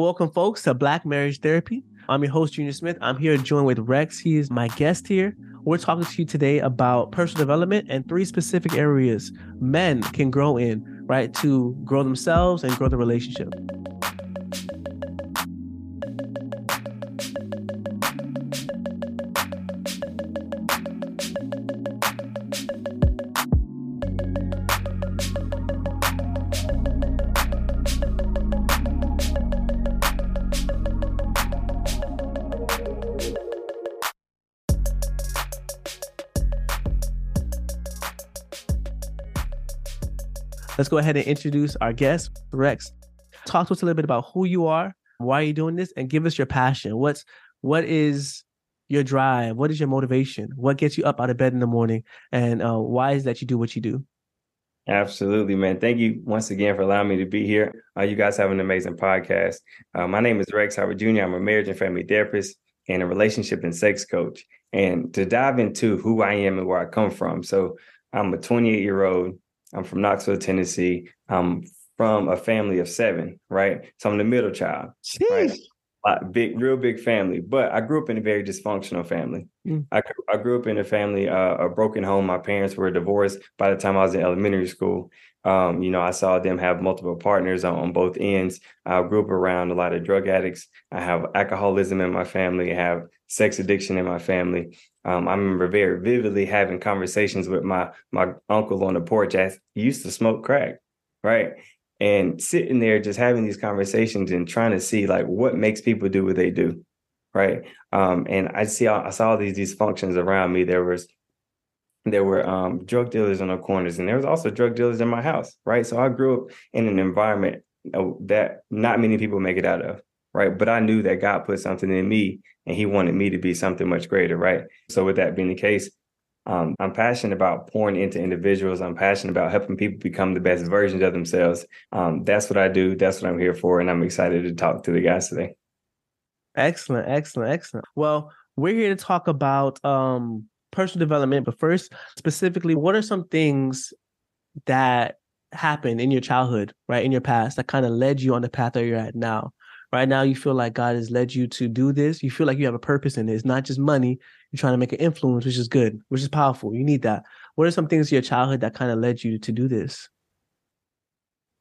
Welcome, folks, to Black Marriage Therapy. I'm your host, Junior Smith. I'm here joined with Rex. He is my guest here. We're talking to you today about personal development and three specific areas men can grow in, right, to grow themselves and grow the relationship. Let's go ahead and introduce our guest, Rex. Talk to us a little bit about who you are, why are you doing this, and give us your passion. What's what is your drive? What is your motivation? What gets you up out of bed in the morning? And uh, why is that you do what you do? Absolutely, man. Thank you once again for allowing me to be here. Uh, you guys have an amazing podcast. Uh, my name is Rex Howard Jr. I'm a marriage and family therapist and a relationship and sex coach. And to dive into who I am and where I come from. So I'm a 28 year old I'm from Knoxville, Tennessee. I'm from a family of seven, right? So I'm the middle child. Right? Big, real big family, but I grew up in a very dysfunctional family. Mm. I, I grew up in a family, uh, a broken home. My parents were divorced by the time I was in elementary school. Um, you know, I saw them have multiple partners on, on, both ends. I grew up around a lot of drug addicts. I have alcoholism in my family. I have sex addiction in my family. Um, I remember very vividly having conversations with my my uncle on the porch. He used to smoke crack, right? And sitting there just having these conversations and trying to see like what makes people do what they do, right? Um, and I see I saw these dysfunctions around me. There was there were um, drug dealers on the corners, and there was also drug dealers in my house, right? So I grew up in an environment that not many people make it out of, right? But I knew that God put something in me and he wanted me to be something much greater, right? So with that being the case, um, I'm passionate about pouring into individuals. I'm passionate about helping people become the best versions of themselves. Um, that's what I do. That's what I'm here for, and I'm excited to talk to the guys today. Excellent, excellent, excellent. Well, we're here to talk about um, personal development, but first, specifically, what are some things that happened in your childhood, right, in your past, that kind of led you on the path that you're at now? Right now you feel like God has led you to do this. You feel like you have a purpose in it. It's not just money. You're trying to make an influence, which is good, which is powerful. You need that. What are some things in your childhood that kind of led you to do this?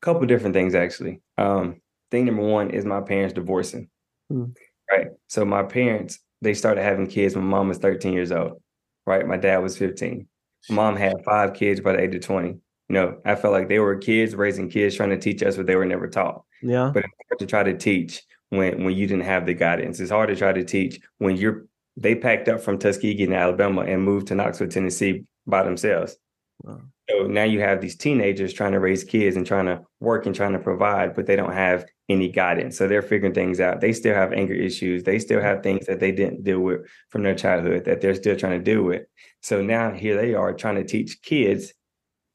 A couple different things actually. Um, thing number one is my parents divorcing. Hmm. Right. So my parents, they started having kids when mom was 13 years old. Right. My dad was 15. Mom had five kids by the age of 20. You know, I felt like they were kids raising kids, trying to teach us what they were never taught. Yeah. But it's hard to try to teach when when you didn't have the guidance. It's hard to try to teach when you're they packed up from Tuskegee in Alabama and moved to Knoxville, Tennessee by themselves. Wow. So now you have these teenagers trying to raise kids and trying to work and trying to provide, but they don't have any guidance. So they're figuring things out. They still have anger issues. They still have things that they didn't deal with from their childhood that they're still trying to deal with. So now here they are trying to teach kids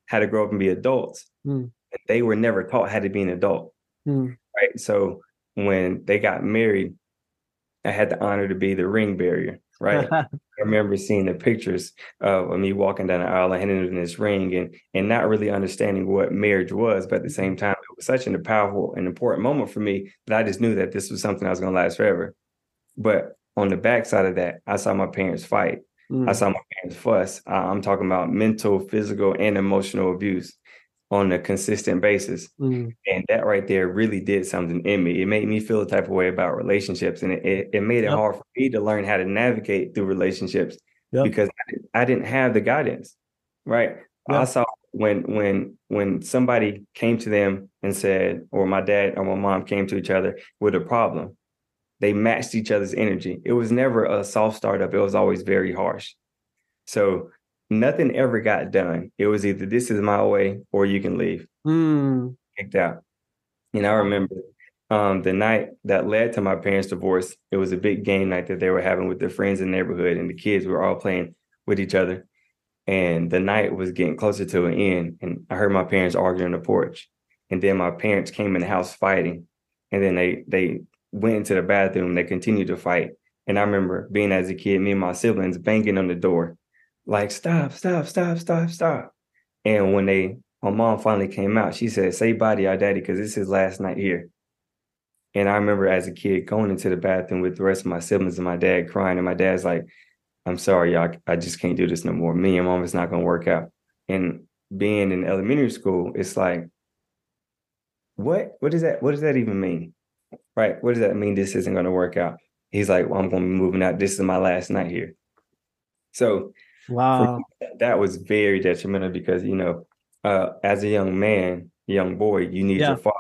how to grow up and be adults. Mm. They were never taught how to be an adult. Mm right? So when they got married, I had the honor to be the ring bearer, right? I remember seeing the pictures of me walking down the aisle and handing him this ring and and not really understanding what marriage was, but at the same mm-hmm. time, it was such an powerful and important moment for me that I just knew that this was something that was gonna last forever. But on the backside of that, I saw my parents fight. Mm. I saw my parents fuss. I'm talking about mental, physical, and emotional abuse on a consistent basis. Mm. And that right there really did something in me. It made me feel a type of way about relationships. And it, it, it made it yep. hard for me to learn how to navigate through relationships yep. because I, didn't have the guidance. Right. Yep. I saw when when when somebody came to them and said, or my dad or my mom came to each other with a problem, they matched each other's energy. It was never a soft startup. It was always very harsh. So nothing ever got done. It was either this is my way or you can leave. Mm. Kicked out. And I remember um, the night that led to my parents' divorce, it was a big game night that they were having with their friends in the neighborhood, and the kids were all playing with each other. And the night was getting closer to an end, and I heard my parents arguing on the porch. And then my parents came in the house fighting, and then they they went into the bathroom. They continued to fight, and I remember being as a kid, me and my siblings banging on the door, like stop, stop, stop, stop, stop. And when they my mom finally came out, she said, "Say bye to your daddy because this is his last night here." And I remember as a kid going into the bathroom with the rest of my siblings and my dad crying, and my dad's like, I'm sorry, y'all, I just can't do this no more. Me and mom, it's not gonna work out. And being in elementary school, it's like, what? What does that? What does that even mean? Right? What does that mean? This isn't gonna work out. He's like, well, I'm gonna be moving out. This is my last night here. So, wow, me, that was very detrimental because you know, uh, as a young man, young boy, you need yeah. your father.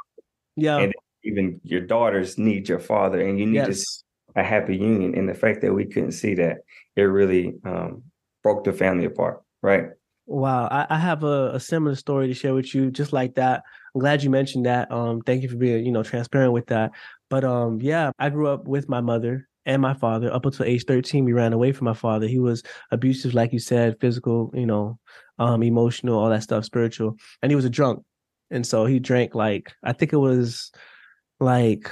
Yeah. And even your daughters need your father and you need yes. a happy union and the fact that we couldn't see that it really um, broke the family apart right wow i, I have a, a, similar story to share with you just like that i'm glad you mentioned that um, thank you for being you know transparent with that but um, yeah i grew up with my mother and my father. Up until age 13 we ran away from my father. He was abusive like you said physical you know um, emotional all that stuff spiritual. And he was a drunk. And so he drank like i think it was like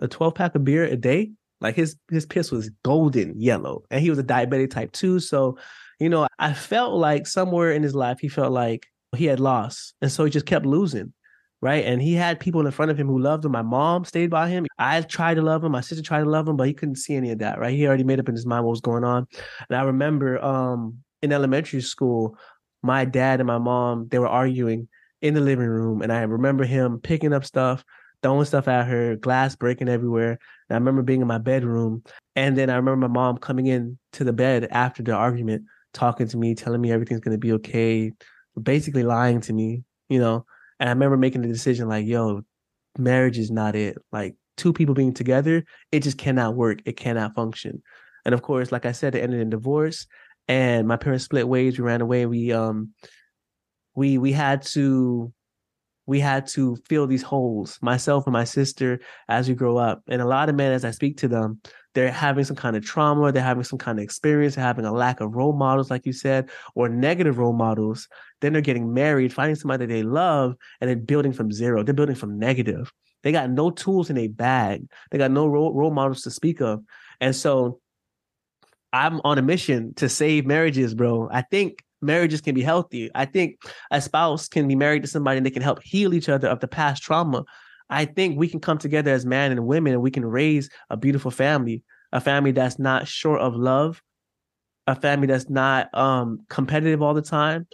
a 12 pack of beer a day. Like his his piss was golden yellow, and he was a diabetic type two. So, you know, I felt like somewhere in his life he felt like he had lost, and so he just kept losing, right? And he had people in front of him who loved him. My mom stayed by him. I tried to love him. My sister tried to love him, but he couldn't see any of that, right? He already made up in his mind what was going on. And I remember um, in elementary school, my dad and my mom they were arguing in the living room, and I remember him picking up stuff throwing stuff at her, glass breaking everywhere. And I remember being in my bedroom. And then I remember my mom coming in to the bed after the argument, talking to me, telling me everything's gonna be okay, basically lying to me, you know. And I remember making the decision like, yo, marriage is not it. Like two people being together, it just cannot work. It cannot function. And of course, like I said, it ended in divorce. And my parents split ways. We ran away. We um we we had to we had to fill these holes, myself and my sister, as we grow up. And a lot of men, as I speak to them, they're having some kind of trauma, they're having some kind of experience, they're having a lack of role models, like you said, or negative role models. Then they're getting married, finding somebody they love, and they're building from zero. They're building from negative. They got no tools in a bag. They got no role, role models to speak of. And so I'm on a mission to save marriages, bro. I think marriages can be healthy. I think a spouse can be married to somebody and they can help heal each other of the past trauma. I think we can come together as man and women and we can raise a beautiful family, a family that's not short of love, a family that's not um, competitive all the time,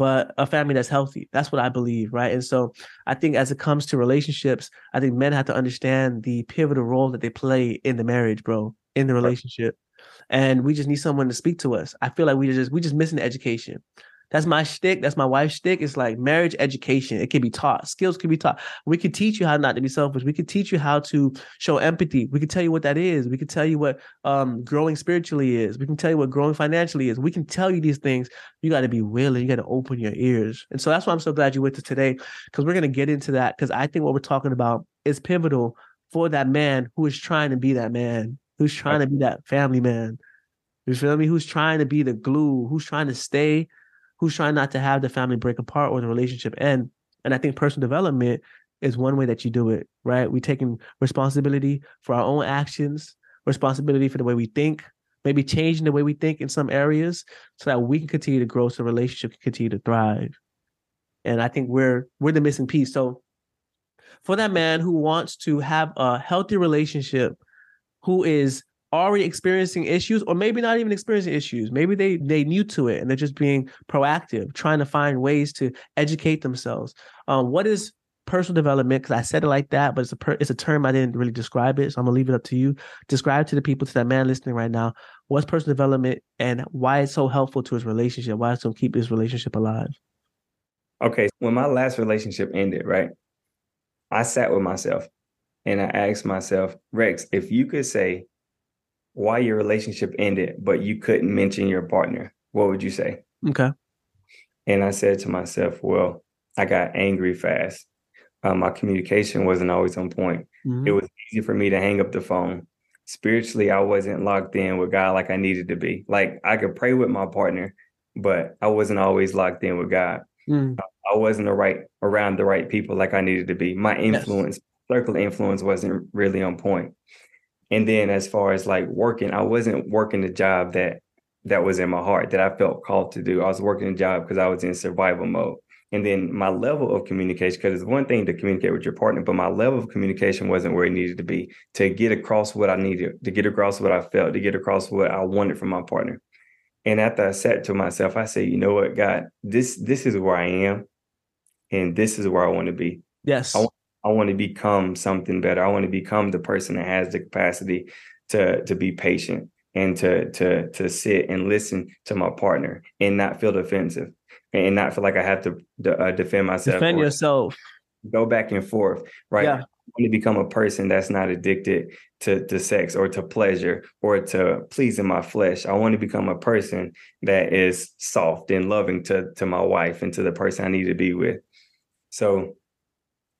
but a family that's healthy. That's what I believe, right? And so I think as it comes to relationships, I think men have to understand the pivotal role that they play in the marriage, bro, in the relationship and we just need someone to speak to us. I feel like we just we just missing education. That's my shtick. That's my wife's shtick. It's like marriage education. It can be taught. Skills can be taught. We could teach you how not to be selfish. We could teach you how to show empathy. We could tell you what that is. We could tell you what um, growing spiritually is. We can tell you what growing financially is. We can tell you these things. You got to be willing. You got to open your ears. And so that's why I'm so glad you went to today because we're going to get into that because I think what we're talking about is pivotal for that man who is trying to be that man who's trying to be that family man. You feel me? Who's trying to be the glue? Who's trying to stay? Who's trying not to have the family break apart or the relationship end? And I think personal development is one way that you do it, right? We taking responsibility for our own actions, responsibility for the way we think, maybe changing the way we think in some areas so that we can continue to grow so the relationship can continue to thrive. And I think we're we're the missing piece. So for that man who wants to have a healthy relationship who is already experiencing issues or maybe not even experiencing issues. Maybe they they new to it and they're just being proactive trying to find ways to educate themselves. Um, what is personal development? Because i said it like that but it's a per, it's a term i didn't really describe it so i'm gonna leave it up to you. Describe to the people to that man listening right now what's personal development and why it's so helpful to his relationship why it's to keep his relationship alive? Okay when my last relationship ended right i sat with myself and I asked myself, Rex, if you could say why your relationship ended, but you couldn't mention your partner, what would you say? Okay. And I said to myself, well, I got angry fast. uh, my communication wasn't always on point. Mm-hmm. It was easy for me to hang up the phone. Spiritually, I wasn't locked in with God like I needed to be. Like I could pray with my partner, but I wasn't always locked in with God. Mm. I wasn't the right around the right people like I needed to be. My influence, yes. circle influence wasn't really on point. And then as far as like working, I wasn't working the job that that was in my heart that I felt called to do. I was working a job because I was in survival mode. And then my level of communication, because it's one thing to communicate with your partner, but my level of communication wasn't where it needed to be to get across what I needed, to get across what I felt, to get across what I wanted from my partner. And after I sat to myself, I said, you know what, God, this this is where I am, and this is where I want to be. Yes. I, I want to become something better. I want to become the person that has the capacity to to be patient and to to to sit and listen to my partner and not feel defensive and not feel like I have to uh, defend myself. Defend yourself. Go back and forth, right? Yeah. I want to become a person that's not addicted to, to sex or to pleasure or to pleasing my flesh. I want to become a person that is soft and loving to, to my wife and to the person I need to be with. So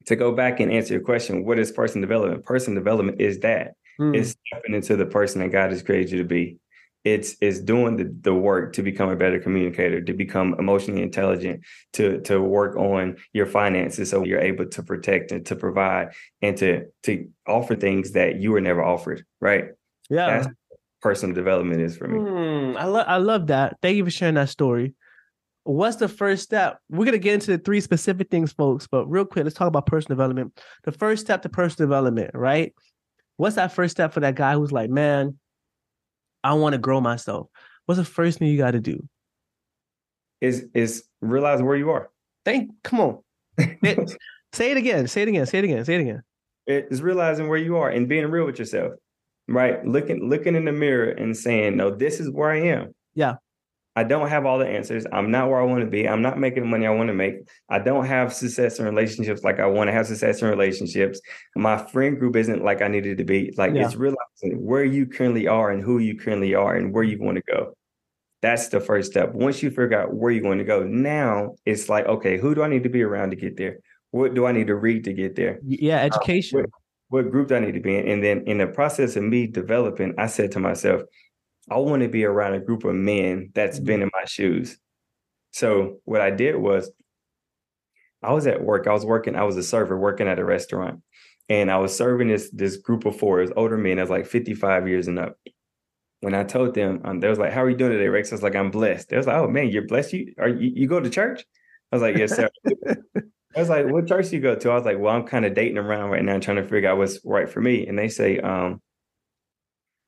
to go back and answer your question, what is person development? Person development is that. Mm. It's stepping into the person that God has created you to be. It's it's doing the, the work to become a better communicator, to become emotionally intelligent, to to work on your finances so you're able to protect and to provide and to to offer things that you were never offered. Right. Yeah. That's personal development is for me. Mm, I love I love that. Thank you for sharing that story what's the first step? We're gonna get into the three specific things, folks, but real quick, let's talk about personal development. The first step to personal development, right? What's that first step for that guy who's like, man, I want to grow myself? What's the first thing you got to do? Is is realize where you are. Thank come on. it, say it again. Say it again. Say it again. Say it again. It is realizing where you are and being real with yourself. Right? Looking looking in the mirror and saying, No, this is where I am. Yeah. I don't have all the answers. I'm not where I want to be. I'm not making the money I want to make. I don't have success in relationships like I want to have success in relationships. My friend group isn't like I needed to be. Like yeah. it's realizing where you currently are and who you currently are and where you want to go. That's the first step. Once you figure out where you're going to go, now it's like, okay, who do I need to be around to get there? What do I need to read to get there? Yeah, uh, education. Uh, what, what group do I need to be in? And then in the process of me developing, I said to myself, I want to be around a group of men that's mm-hmm. been in my shoes. So what I did was I was at work. I was working, I was a server working at a restaurant. And I was serving this this group of four, it was older men, I was like 55 years and up. When I told them, um, they was like, How are you doing today, Rex? I was like, I'm blessed. They was like, Oh man, you're blessed. You are you, you go to church? I was like, Yes, sir. I was like, What church do you go to? I was like, Well, I'm kind of dating around right now, trying to figure out what's right for me. And they say, um,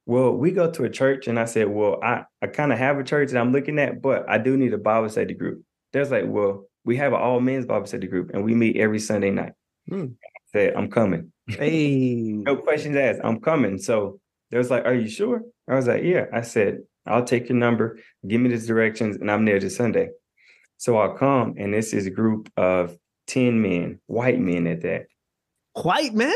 well, we go to a church, and I said, Well, I, I kind of have a church that I'm looking at, but I do need a Bible study group. There's like, Well, we have an all men's Bible study group, and we meet every Sunday night. Hmm. I said, I'm coming. Hey. no questions asked. I'm coming. So they was like, Are you sure? I was like, Yeah. I said, I'll take your number, give me the directions, and I'm there this Sunday. So I'll come, and this is a group of 10 men, white men at that. White men?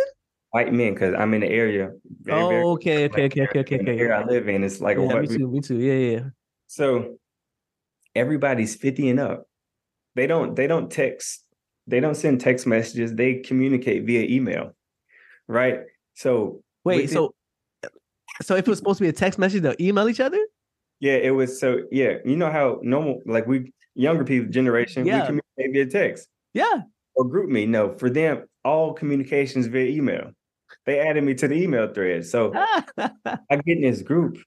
White men because I'm in the area. Very, oh, very, okay, okay, okay, okay, okay, okay. Here I live in, it's like yeah, me too, me too. Yeah, yeah. So everybody's 50 and up. They don't they don't text, they don't send text messages, they communicate via email. Right. So wait, so so if it was supposed to be a text message, they'll email each other? Yeah, it was so yeah. You know how normal like we younger people generation, yeah. we communicate via text. Yeah. Or GroupMe. No, for them, all communications via email they added me to the email thread. So I get in this group,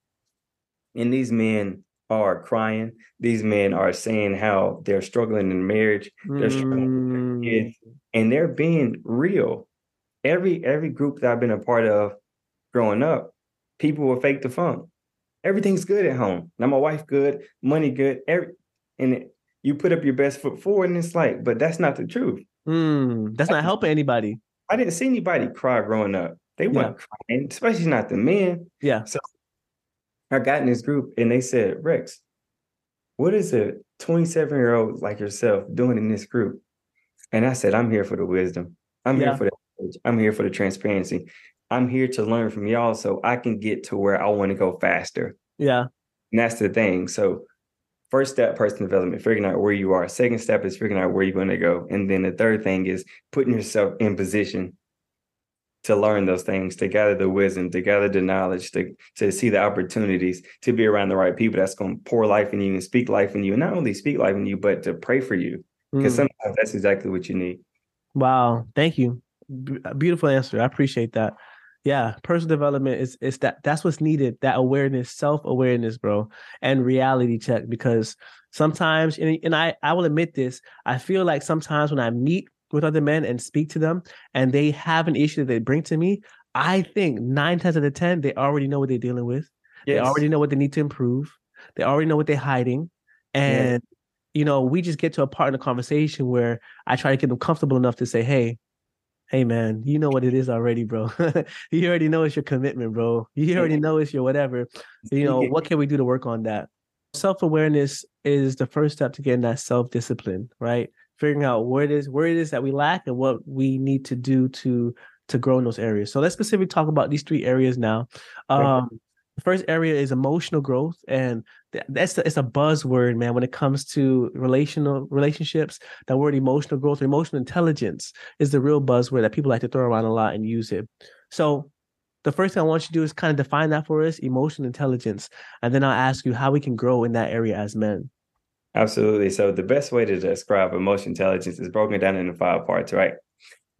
and these men are crying. These men are saying how they're struggling in marriage, they're struggling their kids, mm. and they're being real. Every every group that I've been a part of growing up, people will fake the funk. Everything's good at home. Now my wife good, money good, every and you put up your best foot forward, and it's like, but that's not the truth. Mm, that's not helping anybody. I didn't see anybody cry growing up. They weren't yeah. crying, especially not the men. Yeah. So I got in this group and they said, Rex, what is a 27 year old like yourself doing in this group? And I said, I'm here for the wisdom. I'm yeah. here for the I'm here for the transparency. I'm here to learn from y'all so I can get to where I want to go faster. Yeah. And that's the thing. So first step, personal development, figuring out where you are. Second step is figuring out where you're going to go. And then the third thing is putting yourself in position to learn those things, to gather the wisdom, to gather the knowledge, to, to see the opportunities, to be around the right people that's going to pour life in you and speak life in you. And not only speak life in you, but to pray for you. Because mm. sometimes that's exactly what you need. Wow. Thank you. B- beautiful answer. I appreciate that. Yeah, personal development is is that that's what's needed. That awareness, self awareness, bro, and reality check. Because sometimes, and, and I I will admit this, I feel like sometimes when I meet with other men and speak to them, and they have an issue that they bring to me, I think nine times out of ten they already know what they're dealing with. Yes. They already know what they need to improve. They already know what they're hiding, and you know we just get to a part in the conversation where I try to get them comfortable enough to say, "Hey, hey man, you know what it is already, bro. you already know it's your commitment, bro. You already know it's your whatever. You know, what can we do to work on that? Self-awareness is the first step to getting that self-discipline, right? Figuring out where it is, where it is that we lack and what we need to do to to grow in those areas. So let's specifically talk about these three areas now. Um, the first area is emotional growth, and that's it's a buzzword, man. When it comes to relational relationships, that word emotional growth, emotional intelligence is the real buzzword that people like to throw around a lot and use it. So, the first thing I want you to do is kind of define that for us, emotional intelligence, and then I'll ask you how we can grow in that area as men. Absolutely. So, the best way to describe emotional intelligence is broken down into five parts, right?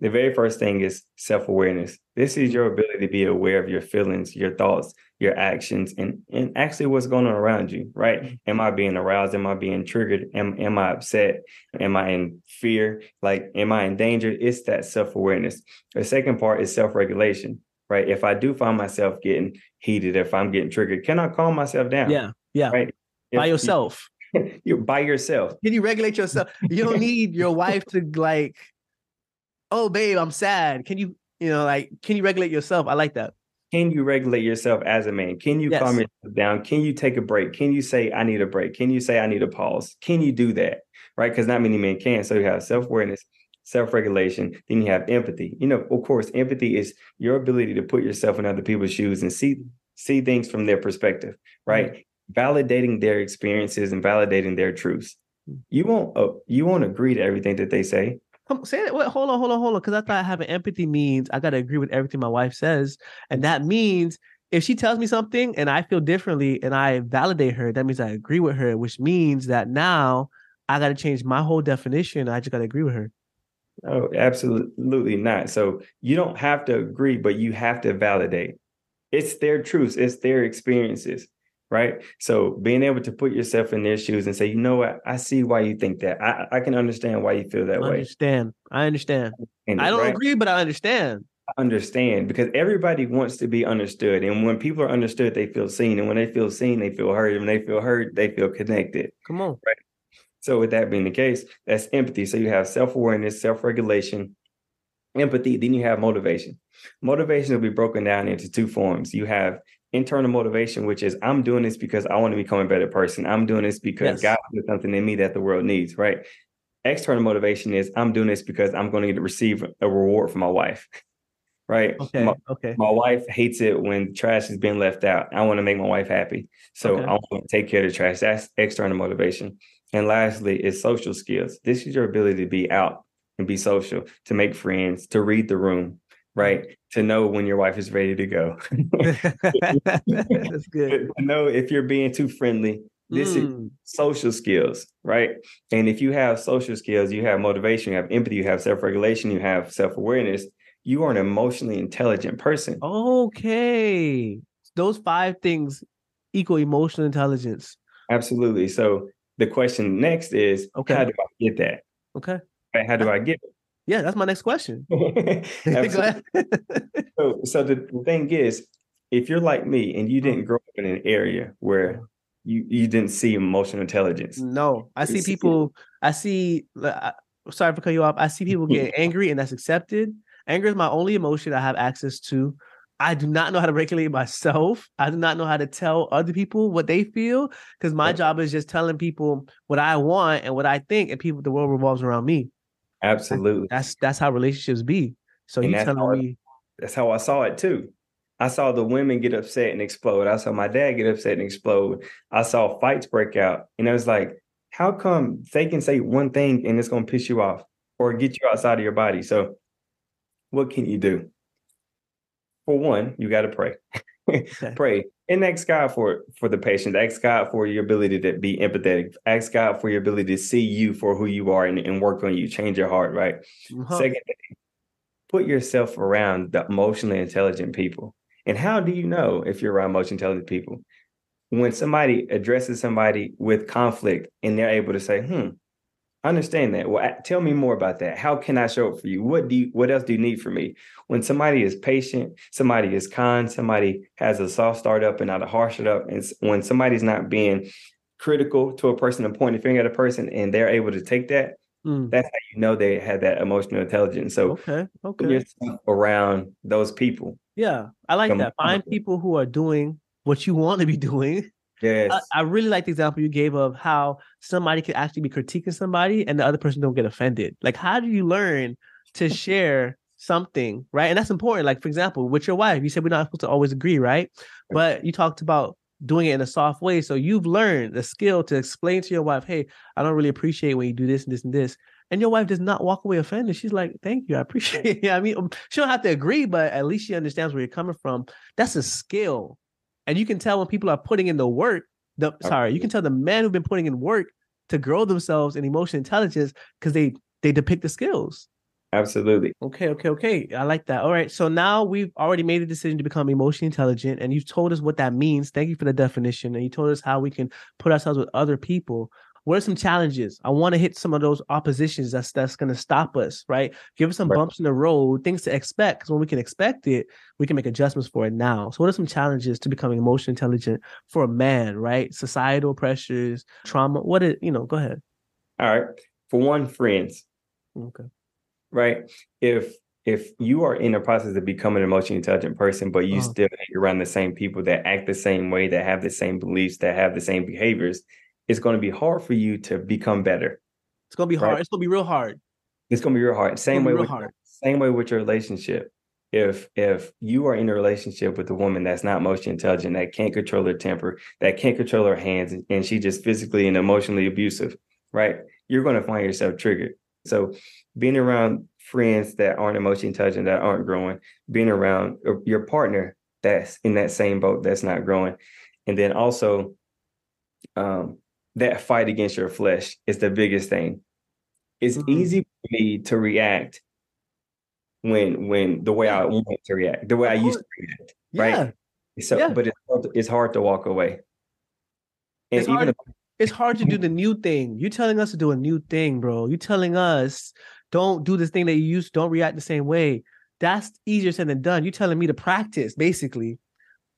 The very first thing is self awareness. This is your ability to be aware of your feelings, your thoughts, your actions, and, and actually what's going on around you, right? Am I being aroused? Am I being triggered? Am, am I upset? Am I in fear? Like, am I in danger? It's that self awareness. The second part is self regulation, right? If I do find myself getting heated, if I'm getting triggered, can I calm myself down? Yeah. Yeah. Right. By if, yourself. You're by yourself. Can you regulate yourself? You don't need your wife to like oh babe, I'm sad. Can you, you know, like, can you regulate yourself? I like that. Can you regulate yourself as a man? Can you yes. calm yourself down? Can you take a break? Can you say, I need a break? Can you say, I need a pause? Can you do that? Right? Because not many men can. So you have self awareness, self regulation, then you have empathy. You know, of course, empathy is your ability to put yourself in other people's shoes and see see things from their perspective, right? Mm-hmm. Validating their experiences and validating their truths. Mm. You won't uh, you won't agree to everything that they say, Come say it. Wait, hold on, hold on, hold on. Because I thought having empathy means I gotta agree with everything my wife says, and that means if she tells me something and I feel differently and I validate her, that means I agree with her, which means that now I got to change my whole definition. I just got to agree with her. Oh, absolutely not. So you don't have to agree, but you have to validate. It's their truths, it's their experiences right? So being able to put yourself in their shoes and say, you know what, I see why you think that. I, I can understand why you feel that way. I way. Understand. I understand. And, I don't right? agree, but I understand. I understand because everybody wants to be understood. And when people are understood, they feel seen. And when they feel seen, they feel heard. And when they feel heard, they feel connected. Come on. Right. So with that being the case, that's empathy. So you have self-awareness, self-regulation, empathy, then you have motivation. Motivation will be broken down into two forms. You have internal motivation, which is I'm doing this because I want to become a better person. I'm doing this because yes. God put something in me that the world needs, right? External motivation is I'm doing this because I'm going to receive a reward from my wife. Right. Okay. My, okay. My wife hates it when trash is being left out. I want to make my wife happy. So okay. I want to take care of the trash. That's external motivation. And lastly is social skills. This is your ability to be out and be social, to make friends, to read the room, right? To know when your wife is ready to go. That's good. to know if you're being too friendly. This mm. is social skills, right? And if you have social skills, you have motivation, you have empathy, you have self-regulation, you have self-awareness, you are an emotionally intelligent person. Okay. Those five things equal emotional intelligence. Absolutely. So the question next is okay. how do I get that? Okay. How do I get it? Yeah, that's my next question. so, so the, thing is, if you're like me and you didn't mm. grow up in an area where you you didn't see emotional intelligence, no, I see people. I see. Uh, sorry for cutting you off. I see people getting angry, and that's accepted. Anger is my only emotion I have access to. I do not know how to regulate myself. I do not know how to tell other people what they feel because my job is just telling people what I want and what I think, and people the world revolves around me. Absolutely. That's that's how relationships be. So and you telling me that's how I saw it too. I saw the women get upset and explode. I saw my dad get upset and explode. I saw fights break out. And I was like, how come they can say one thing and it's going to piss you off or get you outside of your body? So, what can you do? For one, you got to pray. Pray and ask God for for the patience. Ask God for your ability to be empathetic. Ask God for your ability to see you for who you are and, and work on you. Change your heart. Right. Uh-huh. Second, put yourself around the emotionally intelligent people. And how do you know if you're around emotionally intelligent people? When somebody addresses somebody with conflict and they're able to say, "Hmm, understand that. Well, tell me more about that. How can I show up for you? What do you, what else do you need from me? When somebody is patient, somebody is kind, somebody has a soft start up and not a harsh up, and when somebody's not being critical to a person and pointing finger at a person, and they're able to take that, mm. that's how you know they have that emotional intelligence. So, okay, okay, around those people. Yeah, I like that. Find people who are doing what you want to be doing Yes. I, I, really like the example you gave of how somebody could actually be critiquing somebody and the other person don't get offended. Like, how do you learn to share something, right? And that's important. Like, for example, with your wife, you said we're not supposed to always agree, right? But you talked about doing it in a soft way. So you've learned the skill to explain to your wife, hey, I don't really appreciate when you do this and this and this. And your wife does not walk away offended. She's like, thank you. I appreciate it. Yeah, I mean, um, she don't have to agree, but at least she understands where you're coming from. That's a skill and you can tell when people are putting in the work. The oh, sorry, you can tell the men who've been putting in work to grow themselves in emotional intelligence because they they depict the skills. Absolutely. Okay, okay, okay. I like that. All right. So now we've already made a decision to become emotionally intelligent, and you've told us what that means. Thank you for the definition. And you told us how we can put ourselves with other people what are some challenges? I want to hit some of those oppositions that's that's going to stop us, right? Give us some right. bumps in the road, things to expect. Because when we can expect it, we can make adjustments for it now. So, what are some challenges to becoming emotionally intelligent for a man, right? Societal pressures, trauma. What is you know? Go ahead. All right. For one, friends. Okay. Right. If if you are in the process of becoming an emotionally intelligent person, but you uh-huh. still hang around the same people that act the same way, that have the same beliefs, that have the same behaviors, it's going to be hard for you to become better. It's going to be hard. Right? It's going to be real hard. It's going to be real hard. Same way with hard. same way with your relationship. If if you are in a relationship with a woman that's not emotionally intelligent, that can't control her temper, that can't control her hands, and she just physically and emotionally abusive, right? You're going to find yourself triggered. So being around friends that aren't emotionally intelligent, that aren't growing, being around your partner that's in that same boat that's not growing, and then also um, that fight against your flesh is the biggest thing. It's mm-hmm. easy for me to react when when the way I want to react, the way I used to react, right? Yeah. So, yeah. but it's hard to, it's hard to walk away. And it's even hard, it's hard to do the new thing. You're telling us to do a new thing, bro. You're telling us don't do this thing that you used. Don't react the same way. That's easier said than done. You're telling me to practice, basically.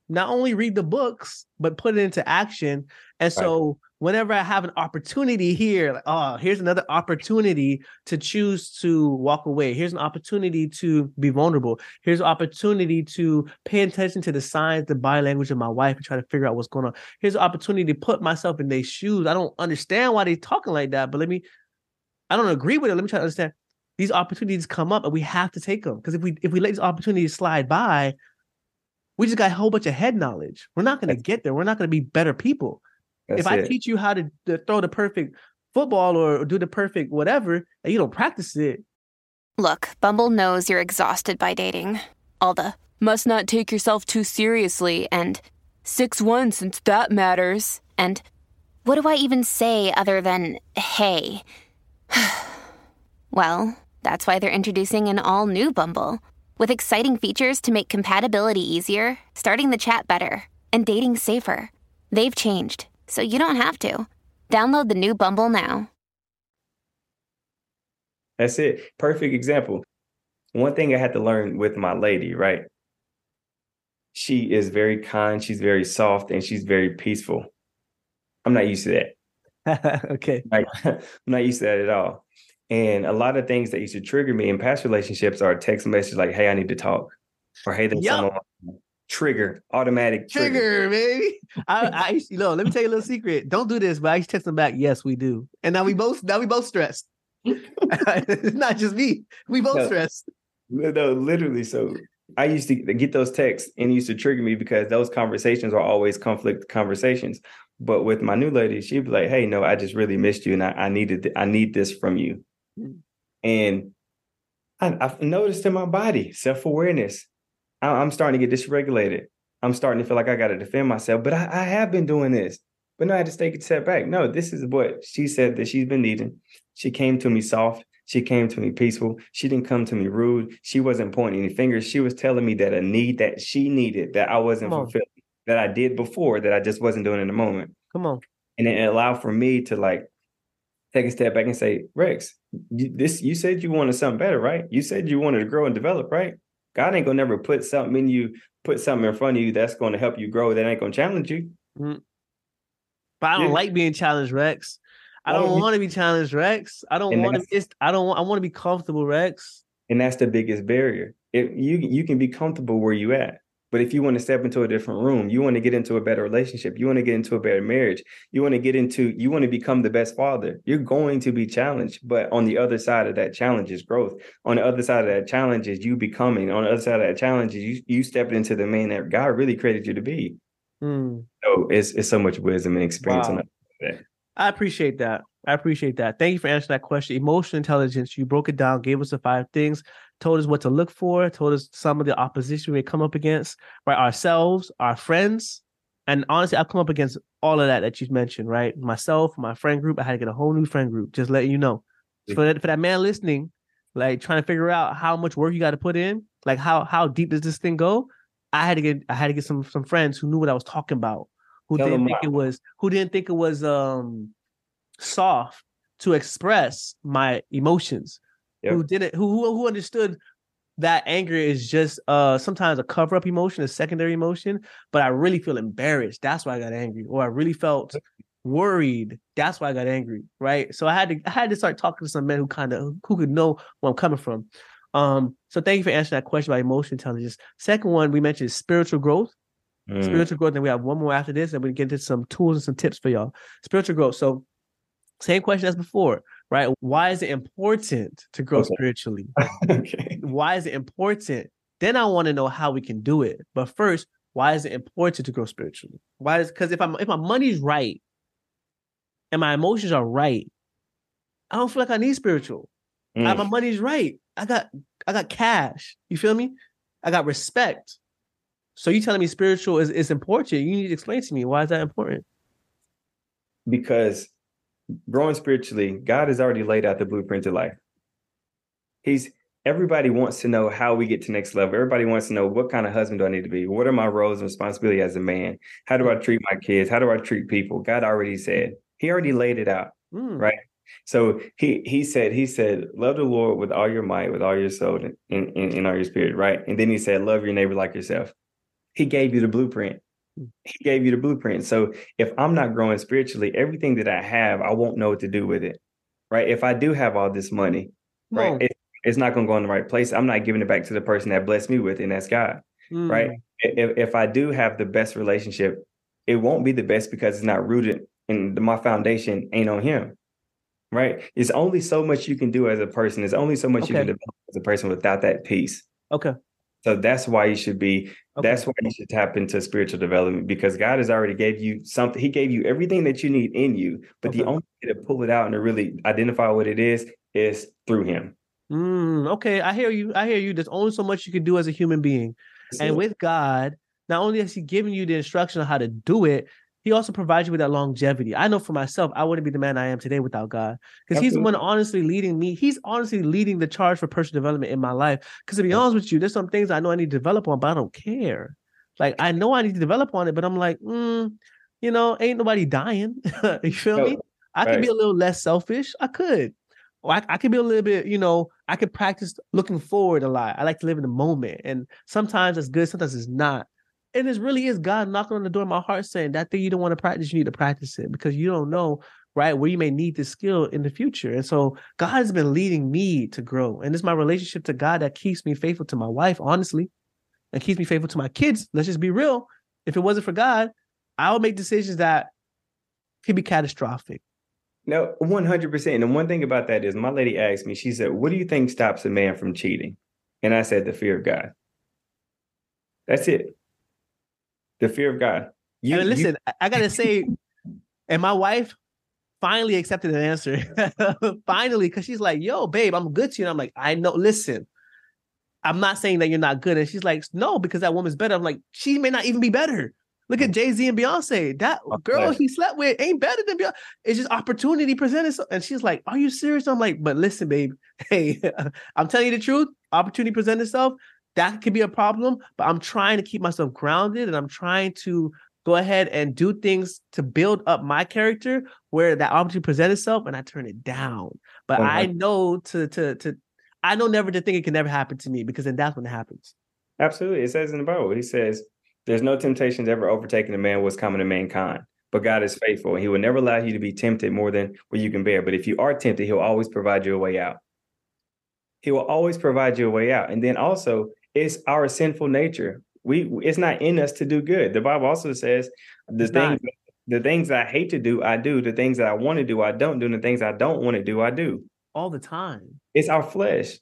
Not only read the books, but put it into action. And so. Right whenever I have an opportunity here, like, oh, here's another opportunity to choose to walk away. Here's an opportunity to be vulnerable. Here's an opportunity to pay attention to the signs, the body language of my wife and try to figure out what's going on. Here's an opportunity to put myself in their shoes. I don't understand why they're talking like that, but let me, I don't agree with it. Let me try to understand. These opportunities come up and we have to take them. Because if we if we let these opportunities slide by, we just got a whole bunch of head knowledge. We're not going to get there. We're not going to be better people. That's if I teach you how to, to throw the perfect football or do the perfect whatever, and you don't practice it. Look, Bumble knows you're exhausted by dating. All the must not take yourself too seriously and 6 1 since that matters. And what do I even say other than hey? well, that's why they're introducing an all new Bumble with exciting features to make compatibility easier, starting the chat better, and dating safer. They've changed so you don't have to. Download the new Bumble now. That's it. Perfect example. One thing I had to learn with my lady, right? She is very kind, she's very soft, and she's very peaceful. I'm not used to that. okay. Like, I'm not used to that at all. And a lot of things that used to trigger me in past relationships are text messages like, hey, I need to talk. Or hey, there's yep. someone trigger, automatic trigger, trigger baby. I, I used, you know, let me tell you a little secret. Don't do this, but I used to text them back. Yes, we do. And now we both now we both stressed. it's not just me. We both no, stressed. No, literally. So I used to get those texts and used to trigger me because those conversations are always conflict conversations. But with my new lady, she'd be like, "Hey, no, I just really missed you, and I, I needed, I need this from you." Mm-hmm. And I, have noticed in my body self awareness. I'm starting to get dysregulated. I'm starting to feel like I got to defend myself, but I, I, have been doing this. But no, I had to take a step back. No, this is what she said that she's been needing. She came to me soft. She came to me peaceful. She didn't come to me rude. She wasn't pointing any fingers. She was telling me that a need that she needed that I wasn't fulfilling, that I did before, that I just wasn't doing in the moment. Come on. And it allowed for me to like take a step back and say, Rex, you, this you said you wanted something better, right? You said you wanted to grow and develop, right? God ain't gonna never put something in you, put something in front of you that's gonna help you grow. That ain't gonna challenge you. Mm. But I don't yeah. like being challenged, Rex. I don't want to be challenged, Rex. I don't want to. I don't. I want to be comfortable, Rex. And that's the biggest barrier. If you you can be comfortable where you at, but if you want to step into a different room, you want to get into a better relationship, you want to get into a better marriage, you want to get into, you want to become the best father, you're going to be challenged. But on the other side of that challenge is growth. On the other side of that challenge is you becoming. On the other side of that challenge is you, you stepping into the man that God really created you to be. Mm. So it's, it's so much wisdom and experience wow. on that. I appreciate that. I appreciate that. Thank you for answering that question. Emotional intelligence, you broke it down, gave us the five things, told us what to look for, told us some of the opposition we come up against, right? Ourselves, our friends. And honestly, I've come up against all of that that you've mentioned, right? Myself, my friend group, I had to get a whole new friend group, just letting you know. For that, for that man listening, like trying to figure out how much work you got to put in, like how how deep does this thing go? I had to get I had to get some some friends who knew what I was talking about, who Tell didn't think it was who didn't think it was um soft to express my emotions yep. who didn't who who understood that anger is just uh sometimes a cover up emotion a secondary emotion but i really feel embarrassed. That's why i got angry or i really felt worried. That's why i got angry right? So i had to i had to start talking to some men who kind of who could know where i'm coming from. Um so thank you for answering that question about emotion intelligence. Second one we mentioned spiritual growth. Mm. spiritual growth and we have one more after this and we get into some tools and some tips for y'all. Spiritual growth. So same question as before, right? Why is it important to grow okay. spiritually? okay. Why is it important? Then I want to know how we can do it. But first, why is it important to grow spiritually? Why is because if I'm if my money's right and my emotions are right, I don't feel like I need spiritual. Mm. I, my money's right. I got I got cash. You feel me? I got respect. So you telling me spiritual is, is important. You need to explain to me why is that important? Because growing spiritually, God has already laid out the blueprint of life. He's everybody wants to know how we get to next level. Everybody wants to know what kind of husband do I need to be? What are my roles and responsibility as a man? How do I treat my kids? How do I treat people? God already said. He already laid it out. Mm. Right. So he he said, he said, love the Lord with all your might, with all your soul, and in, in, in all your spirit, right? And then he said, love your neighbor like yourself. He gave you the blueprint. He gave you the blueprint. So if I'm not growing spiritually, everything that I have, I won't know what to do with it. Right. If I do have all this money, no. right, it, it's not going to go in the right place. I'm not giving it back to the person that blessed me with, it, and that's God. Mm. Right. If, if I do have the best relationship, it won't be the best because it's not rooted and my foundation ain't on him. Right. It's only so much you can do as a person. It's only so much okay. you can develop as a person without that peace. Okay. So that's why you should be. Okay. That's why you should tap into spiritual development because God has already gave you something. He gave you everything that you need in you, but okay. the only way to pull it out and to really identify what it is is through Him. Mm, okay, I hear you. I hear you. There's only so much you can do as a human being, and with God, not only has He given you the instruction on how to do it, he also provides you with that longevity. I know for myself, I wouldn't be the man I am today without God. Because he's the one honestly leading me. He's honestly leading the charge for personal development in my life. Because to be honest with you, there's some things I know I need to develop on, but I don't care. Like I know I need to develop on it, but I'm like, mm, you know, ain't nobody dying. you feel no, me? I right. could be a little less selfish. I could. Or I, I could be a little bit, you know, I could practice looking forward a lot. I like to live in the moment. And sometimes it's good, sometimes it's not and it really is God knocking on the door of my heart saying that thing you don't want to practice, you need to practice it because you don't know right where you may need this skill in the future. And so God has been leading me to grow. And it's my relationship to God that keeps me faithful to my wife, honestly, and keeps me faithful to my kids. Let's just be real. If it wasn't for God, I would make decisions that could be catastrophic. No, 100%. And one thing about that is my lady asked me, she said, What do you think stops a man from cheating? And I said, The fear of God. That's it. The fear of God. You, and listen, you... I gotta say, and my wife finally accepted an answer. finally, because she's like, yo, babe, I'm good to you. And I'm like, I know, listen, I'm not saying that you're not good. And she's like, no, because that woman's better. I'm like, she may not even be better. Look at Jay Z and Beyonce. That oh, girl he slept with ain't better than Beyonce. It's just opportunity presented. And she's like, "Are you serious?" I'm like, "But listen, babe. Hey, I'm telling you the truth. Opportunity present itself. That could be a problem. But I'm trying to keep myself grounded, and I'm trying to go ahead and do things to build up my character where that opportunity presents itself, and I turn it down. But I know to to to I know never to think it can never happen to me because then that's when it happens. Absolutely. It says in the Bible, he says, there's no temptations ever overtaking a man what's common to mankind. But God is faithful and he will never allow you to be tempted more than what you can bear. But if you are tempted, he'll always provide you a way out. He will always provide you a way out. And then also, it's our sinful nature. We it's not in us to do good. The Bible also says the it's things not. the things I hate to do, I do. The things that I want to do, I don't do. And the things I don't want to do, I do. All the time. It's our flesh.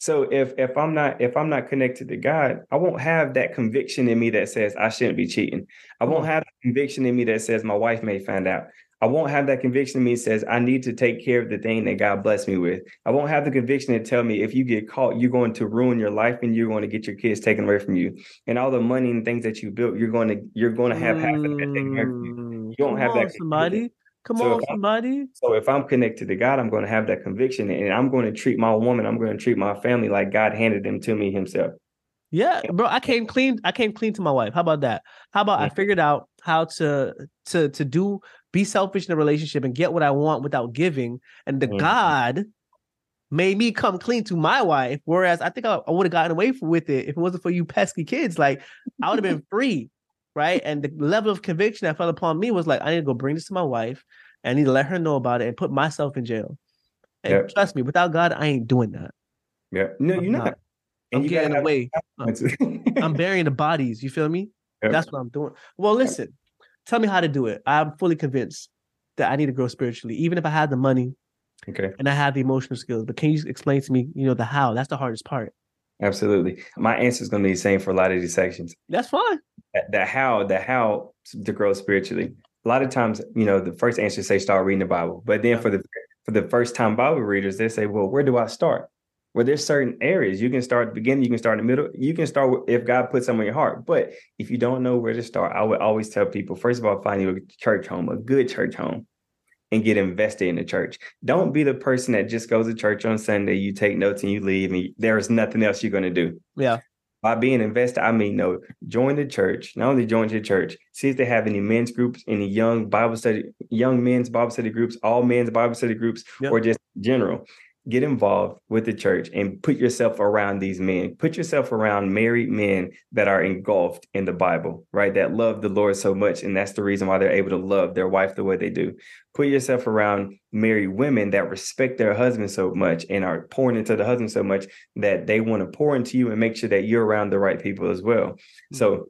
So if if I'm not if I'm not connected to God, I won't have that conviction in me that says I shouldn't be cheating. I won't have that conviction in me that says my wife may find out. I won't have that conviction in me says I need to take care of the thing that God blessed me with. I won't have the conviction to tell me if you get caught, you're going to ruin your life and you're going to get your kids taken away from you. And all the money and things that you built, you're going to you're going to have half of that taken away from you. Mm, you don't Come have that somebody. Come so on, somebody. So if I'm connected to God, I'm going to have that conviction and I'm going to treat my woman, I'm going to treat my family like God handed them to me himself. Yeah, bro, I came clean. I came clean to my wife. How about that? How about I figured out how to to to do be selfish in a relationship and get what I want without giving. And the mm-hmm. God made me come clean to my wife. Whereas I think I, I would have gotten away with it if it wasn't for you pesky kids. Like I would have been free right? And the level of conviction that fell upon me was like, I need to go bring this to my wife. And I need to let her know about it and put myself in jail. And yep. trust me, without God, I ain't doing that. Yeah. No, I'm you're not. not. And I'm you getting away. I'm burying the bodies. You feel me? Yep. That's what I'm doing. Well, listen, tell me how to do it. I'm fully convinced that I need to grow spiritually, even if I had the money. Okay. And I have the emotional skills. But can you explain to me, you know, the how? That's the hardest part. Absolutely. My answer is going to be the same for a lot of these sections. That's fine. The how, the how to grow spiritually. A lot of times, you know, the first answer say start reading the Bible, but then for the for the first time Bible readers, they say, well, where do I start? Well, there's certain areas you can start at the beginning, you can start in the middle, you can start with, if God puts something in your heart. But if you don't know where to start, I would always tell people, first of all, find you a church home, a good church home and get invested in the church. Don't be the person that just goes to church on Sunday, you take notes and you leave, and there is nothing else you're going to do. Yeah. By being invested, I mean, no, join the church. Not only join the church, see if they have any men's groups, any young Bible study, young men's Bible study groups, all men's Bible study groups, yep. or just general get involved with the church and put yourself around these men. Put yourself around married men that are engulfed in the Bible, right? That love the Lord so much. And that's the reason why they're able to love their wife the way they do. Put yourself around married women that respect their husband so much and are pouring into the husband so much that they want to pour into you and make sure that you're around the right people as well. Mm-hmm. So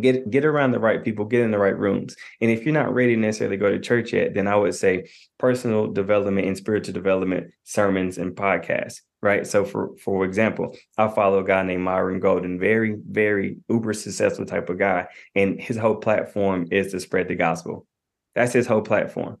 get get around the right people get in the right rooms. And if you're not ready to necessarily go to church yet then i would say personal development and spiritual development sermons and podcasts right? So for for example i follow a guy named myron golden very very uber successful type of guy. And his whole platform is to spread the gospel. That's his whole platform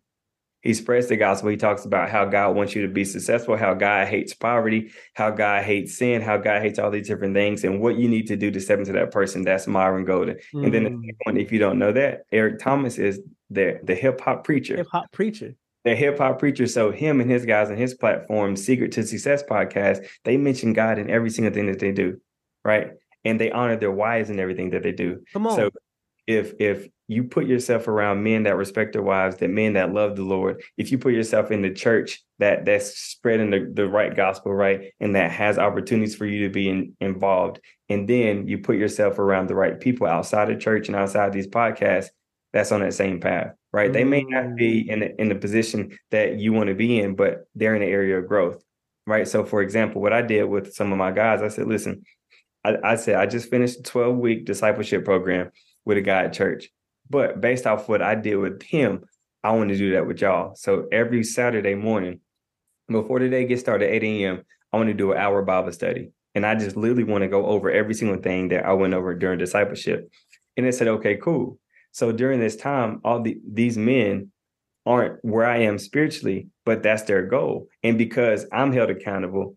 he spreads the gospel. He talks about how God wants you to be successful, how God hates poverty, how God hates sin, how God hates all these different things, and what you need to do to step into that person. That's Myron Golden. Mm. And then the mm. one, if you don't know that, Eric Thomas is the the hip hop preacher. Hip hop preacher. The hip hop preacher. So him and his guys and his platform, Secret to Success podcast, they mention God in every single thing that they do, right? And they honor their wives and everything that they do. Come on. So if if you put yourself around men that respect their wives, that men that love the Lord, if you put yourself in the church that that's spreading the, the right gospel, right, and that has opportunities for you to be in, involved, and then you put yourself around the right people outside of church and outside these podcasts, that's on that same path, right? Mm. They may not be mm. in the, in the position that you want to be in, but they're in the area of growth, right? So, for example, what I did with some of my guys, I said, listen, I, I said I just finished a 12 week discipleship program with a guy at church. But based off what I did with him, I want to do that with y'all. So every Saturday morning, before the day gets started at 8 a.m., I want to do an hour Bible study. And I just literally want to go over every single thing that I went over during discipleship. And they said, okay, cool. So during this time, all the, these men aren't where I am spiritually, but that's their goal. And because I'm held accountable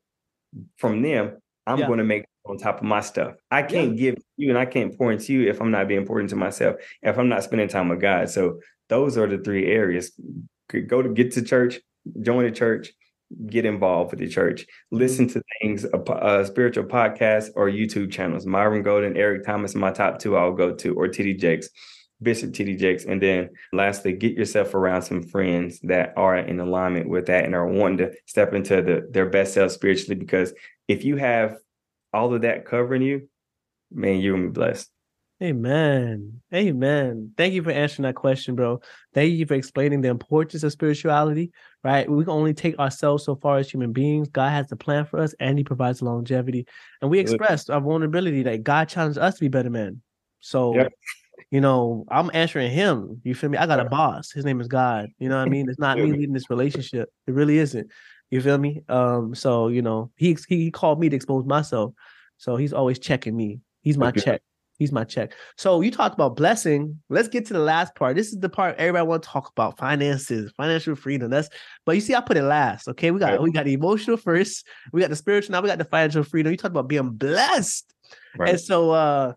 from them, I'm yeah. going to make on top of my stuff. I can't yeah. give you and I can't pour into you if I'm not being poured into myself, if I'm not spending time with God. So those are the three areas. Go to get to church, join the church, get involved with the church, listen mm-hmm. to things, spiritual podcasts or YouTube channels. Myron Golden, Eric Thomas, my top two I'll go to, or TD Jakes. Bishop TD Jakes. And then lastly, get yourself around some friends that are in alignment with that and are wanting to step into the, their best self spiritually. Because if you have all of that covering you, man, you're gonna be blessed. Amen. Amen. Thank you for answering that question, bro. Thank you for explaining the importance of spirituality, right? We can only take ourselves so far as human beings. God has the plan for us and he provides longevity. And we expressed our vulnerability that God challenged us to be better men. So, yep. you know, I'm answering him. You feel me? I got a boss. His name is God. You know what I mean? It's not me leading this relationship. It really isn't. You feel me? Um, so you know, he he called me to expose myself. So he's always checking me. He's my okay. check. He's my check. So you talked about blessing. Let's get to the last part. This is the part everybody want to talk about: finances, financial freedom. That's but you see, I put it last. Okay, we got right. we got the emotional first, we got the spiritual, now we got the financial freedom. You talk about being blessed, right. and so uh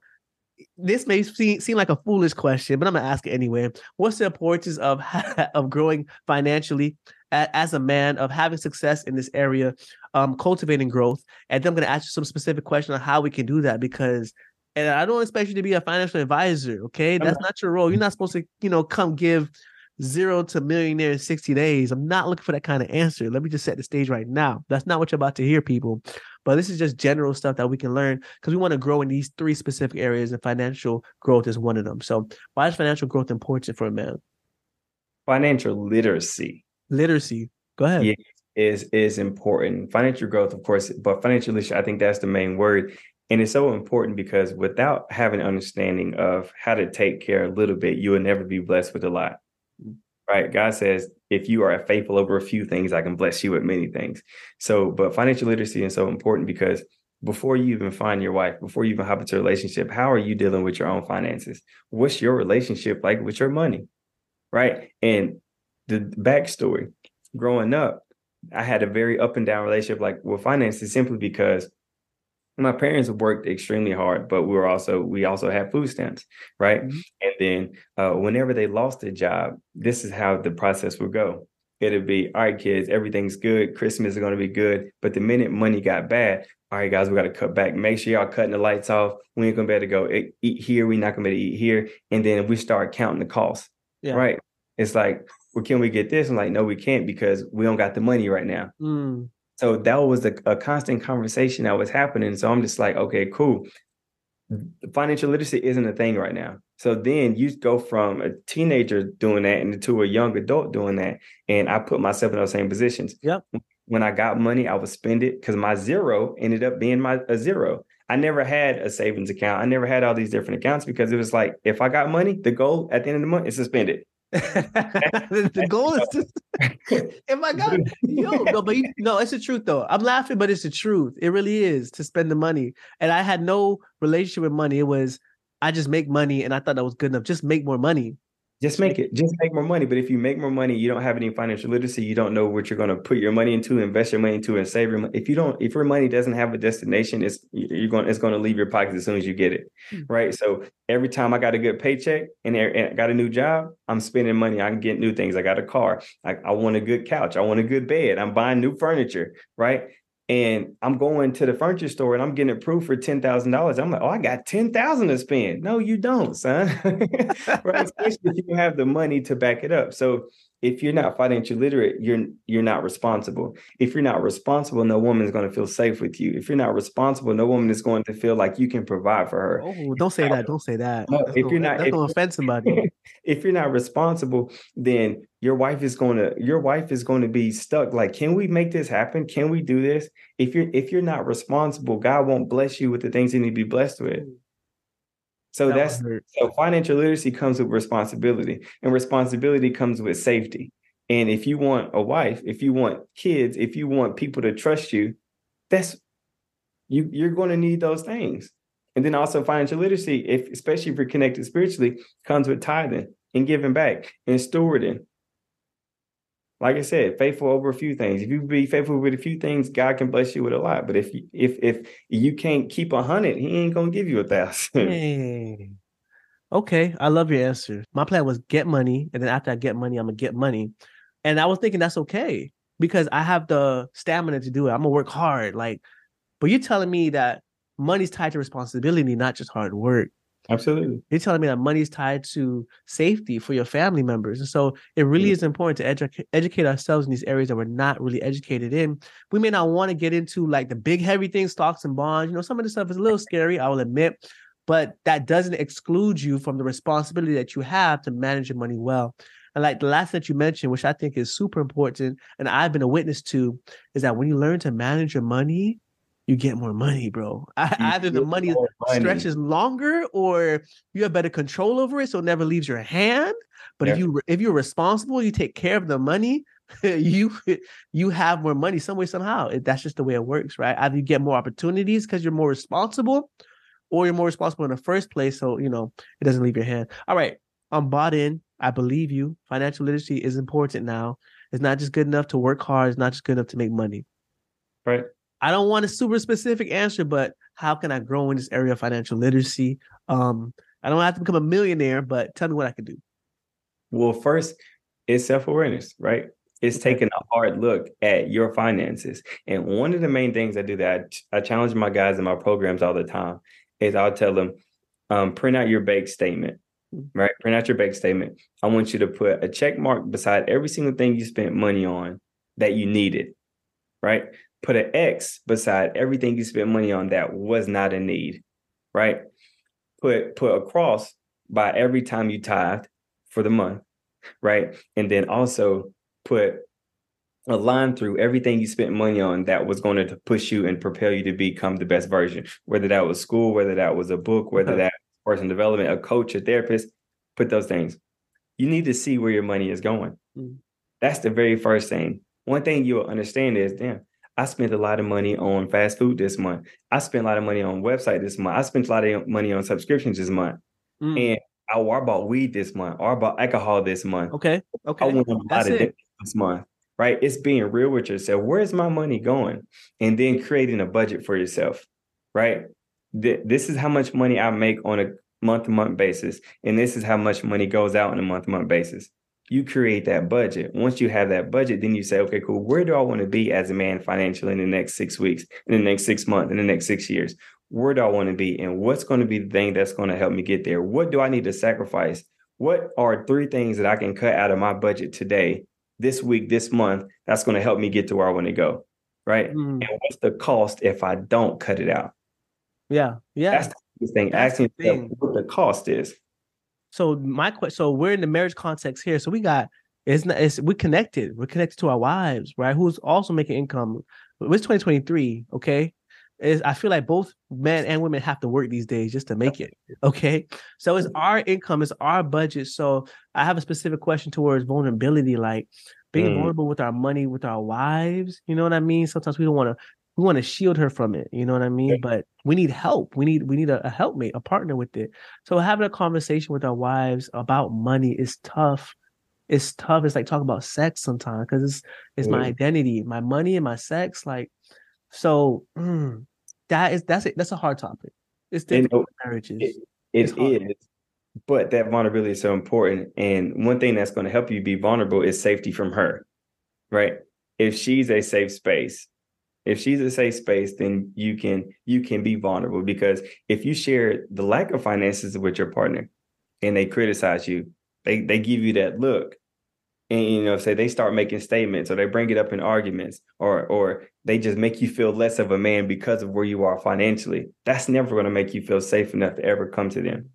this may seem, seem like a foolish question, but I'm gonna ask it anyway. What's the importance of of growing financially as a man, of having success in this area, um, cultivating growth? And then I'm gonna ask you some specific question on how we can do that because. And I don't expect you to be a financial advisor, okay? That's not your role. You're not supposed to, you know, come give zero to millionaire in 60 days. I'm not looking for that kind of answer. Let me just set the stage right now. That's not what you're about to hear, people. But this is just general stuff that we can learn because we want to grow in these three specific areas, and financial growth is one of them. So, why is financial growth important for a man? Financial literacy. Literacy. Go ahead. Yeah, is is important. Financial growth, of course, but financial literacy, I think that's the main word. And it's so important because without having understanding of how to take care a little bit, you will never be blessed with a lot right? God says, if you are faithful over a few things, I can bless you with many things. So, but financial literacy is so important because before you even find your wife, before you even hop into a relationship, how are you dealing with your own finances? What's your relationship like with your money? Right. And the backstory growing up, I had a very up and down relationship like with finances simply because my parents worked extremely hard, but we were also we also had food stamps, right? Mm-hmm. And then uh, whenever they lost a job, this is how the process would go. It'd be all right, kids, everything's good. Christmas is going to be good. But the minute money got bad, all right, guys, we got to cut back. Make sure y'all cutting the lights off. We ain't gonna be able to go eat here. We're not gonna be able to eat here. And then we start counting the costs, yeah. right? It's like, well, can we get this? I'm like, no, we can't because we don't got the money right now. Mm. So that was a, a constant conversation that was happening. So I'm just like, okay, cool. Financial literacy isn't a thing right now. So then you go from a teenager doing that into a young adult doing that. And I put myself in those same positions. Yep. When I got money, I would spend it because my zero ended up being my a zero. I never had a savings account. I never had all these different accounts because it was like if I got money, the goal at the end of the month is to spend it. The goal is to if I got yo, no, but you, no, it's the truth though. I'm laughing, but it's the truth. It really is to spend the money. And I had no relationship with money. It was I just make money and I thought that was good enough. Just make more money. Just make it. Just make more money. But if you make more money, you don't have any financial literacy. You don't know what you're going to put your money into, invest your money into, and save your money. If you don't, if your money doesn't have a destination, it's you're going. It's going to leave your pockets as soon as you get it, mm-hmm. right? So every time I got a good paycheck and, and got a new job, I'm spending money. I can get new things. I got a car. I, I want a good couch. I want a good bed. I'm buying new furniture, right? And I'm going to the furniture store and I'm getting approved for ten thousand dollars. I'm like, oh, I got ten thousand to spend. No, you don't, son. right? Especially if you have the money to back it up. So if you're not financially literate, you're you're not responsible. If you're not responsible, no woman is going to feel safe with you. If you're not responsible, no woman is going to feel like you can provide for her. Oh, don't say that. Don't say that. No, if you're not, to offend somebody. if you're not responsible, then your wife is going to your wife is going to be stuck. Like, can we make this happen? Can we do this? If you're if you're not responsible, God won't bless you with the things you need to be blessed with. Mm. So that that's so financial literacy comes with responsibility, and responsibility comes with safety. And if you want a wife, if you want kids, if you want people to trust you, that's you you're going to need those things. And then also financial literacy, if especially if you're connected spiritually, comes with tithing and giving back and stewarding. Like I said, faithful over a few things. If you be faithful with a few things, God can bless you with a lot. But if you, if if you can't keep a hundred, He ain't gonna give you a thousand. Okay, I love your answer. My plan was get money, and then after I get money, I'm gonna get money. And I was thinking that's okay because I have the stamina to do it. I'm gonna work hard. Like, but you're telling me that money's tied to responsibility, not just hard work. Absolutely. You're telling me that money is tied to safety for your family members. And so it really mm-hmm. is important to educate educate ourselves in these areas that we're not really educated in. We may not want to get into like the big heavy things, stocks and bonds. You know, some of this stuff is a little scary, I will admit, but that doesn't exclude you from the responsibility that you have to manage your money well. And like the last that you mentioned, which I think is super important, and I've been a witness to, is that when you learn to manage your money, you get more money, bro. Either the money, money, stretches longer or you have better control over it so it never leaves your hand. But yeah. if you if you're responsible, you take care of the money, you you have more money some way somehow. That's just the way it works, right? Either you get more opportunities because you're more responsible, or you're more responsible in the first place, so you know it doesn't leave your hand. All right, I'm bought in. I believe you. Financial literacy is important now. It's not just good enough to work hard. It's not just good enough to make money. Right. I don't want a super specific answer, but how can I grow in this area of financial literacy? Um, I don't have to become a millionaire, but tell me what I can do. Well, first, it's self awareness, right? It's taking a hard look at your finances. And one of the main things I do that I, I challenge my guys in my programs all the time is I'll tell them, um, print out your bank statement, mm. right? Print out your bank statement. I want you to put a check mark beside every single thing you spent money on that you needed, right? Put an X beside everything you spent money on that was not a need, right? Put put a cross by every time you tithed for the month, right? And then also put a line through everything you spent money on that was going to push you and propel you to become the best version, whether that was school, whether that was a book, whether that person development, a coach, a therapist, put those things. You need to see where your money is going. Mm. That's the very first thing. One thing you'll understand is, damn, I spent a lot of money on fast food this month. I spent a lot of money on website this month. I spent a lot of money on subscriptions this month. Mm. And I, or I bought weed this month, or I bought alcohol this month. Okay. Okay. I went on a lot of this month. Right. It's being real with yourself. Where's my money going? And then creating a budget for yourself. Right. This is how much money I make on a month to month basis. And this is how much money goes out on a month to month basis you create that budget. Once you have that budget, then you say, okay, cool. Where do I want to be as a man financially in the next six weeks, in the next six months, in the next six years? Where do I want to be? And what's going to be the thing that's going to help me get there? What do I need to sacrifice? What are three things that I can cut out of my budget today, this week, this month, that's going to help me get to where I want to go? Right. Mm. And what's the cost if I don't cut it out? Yeah. Yeah. That's the thing. That's Asking the thing. what the cost is. So my question, so we're in the marriage context here. So we got it's not it's we connected. We're connected to our wives, right? Who's also making income. It's 2023, okay? Is I feel like both men and women have to work these days just to make it. Okay. So it's our income, it's our budget. So I have a specific question towards vulnerability, like being mm. vulnerable with our money, with our wives. You know what I mean? Sometimes we don't want to we want to shield her from it you know what i mean? But we need help. We need we need a, a helpmate a partner with it. So having a conversation with our wives about money is tough. It's tough. It's like talking about sex sometimes because it's it's my identity my money and my sex like so mm, that is that's it that's a hard topic. It's difficult marriages. it, it is. But that vulnerability is so important and one thing that's going to help you be vulnerable is safety from her right? If she's a safe space if she's a safe space then you can you can be vulnerable because if you share the lack of finances with your partner and they criticize you they they give you that look and you know say they start making statements or they bring it up in arguments or or they just make you feel less of a man because of where you are financially that's never going to make you feel safe enough to ever come to them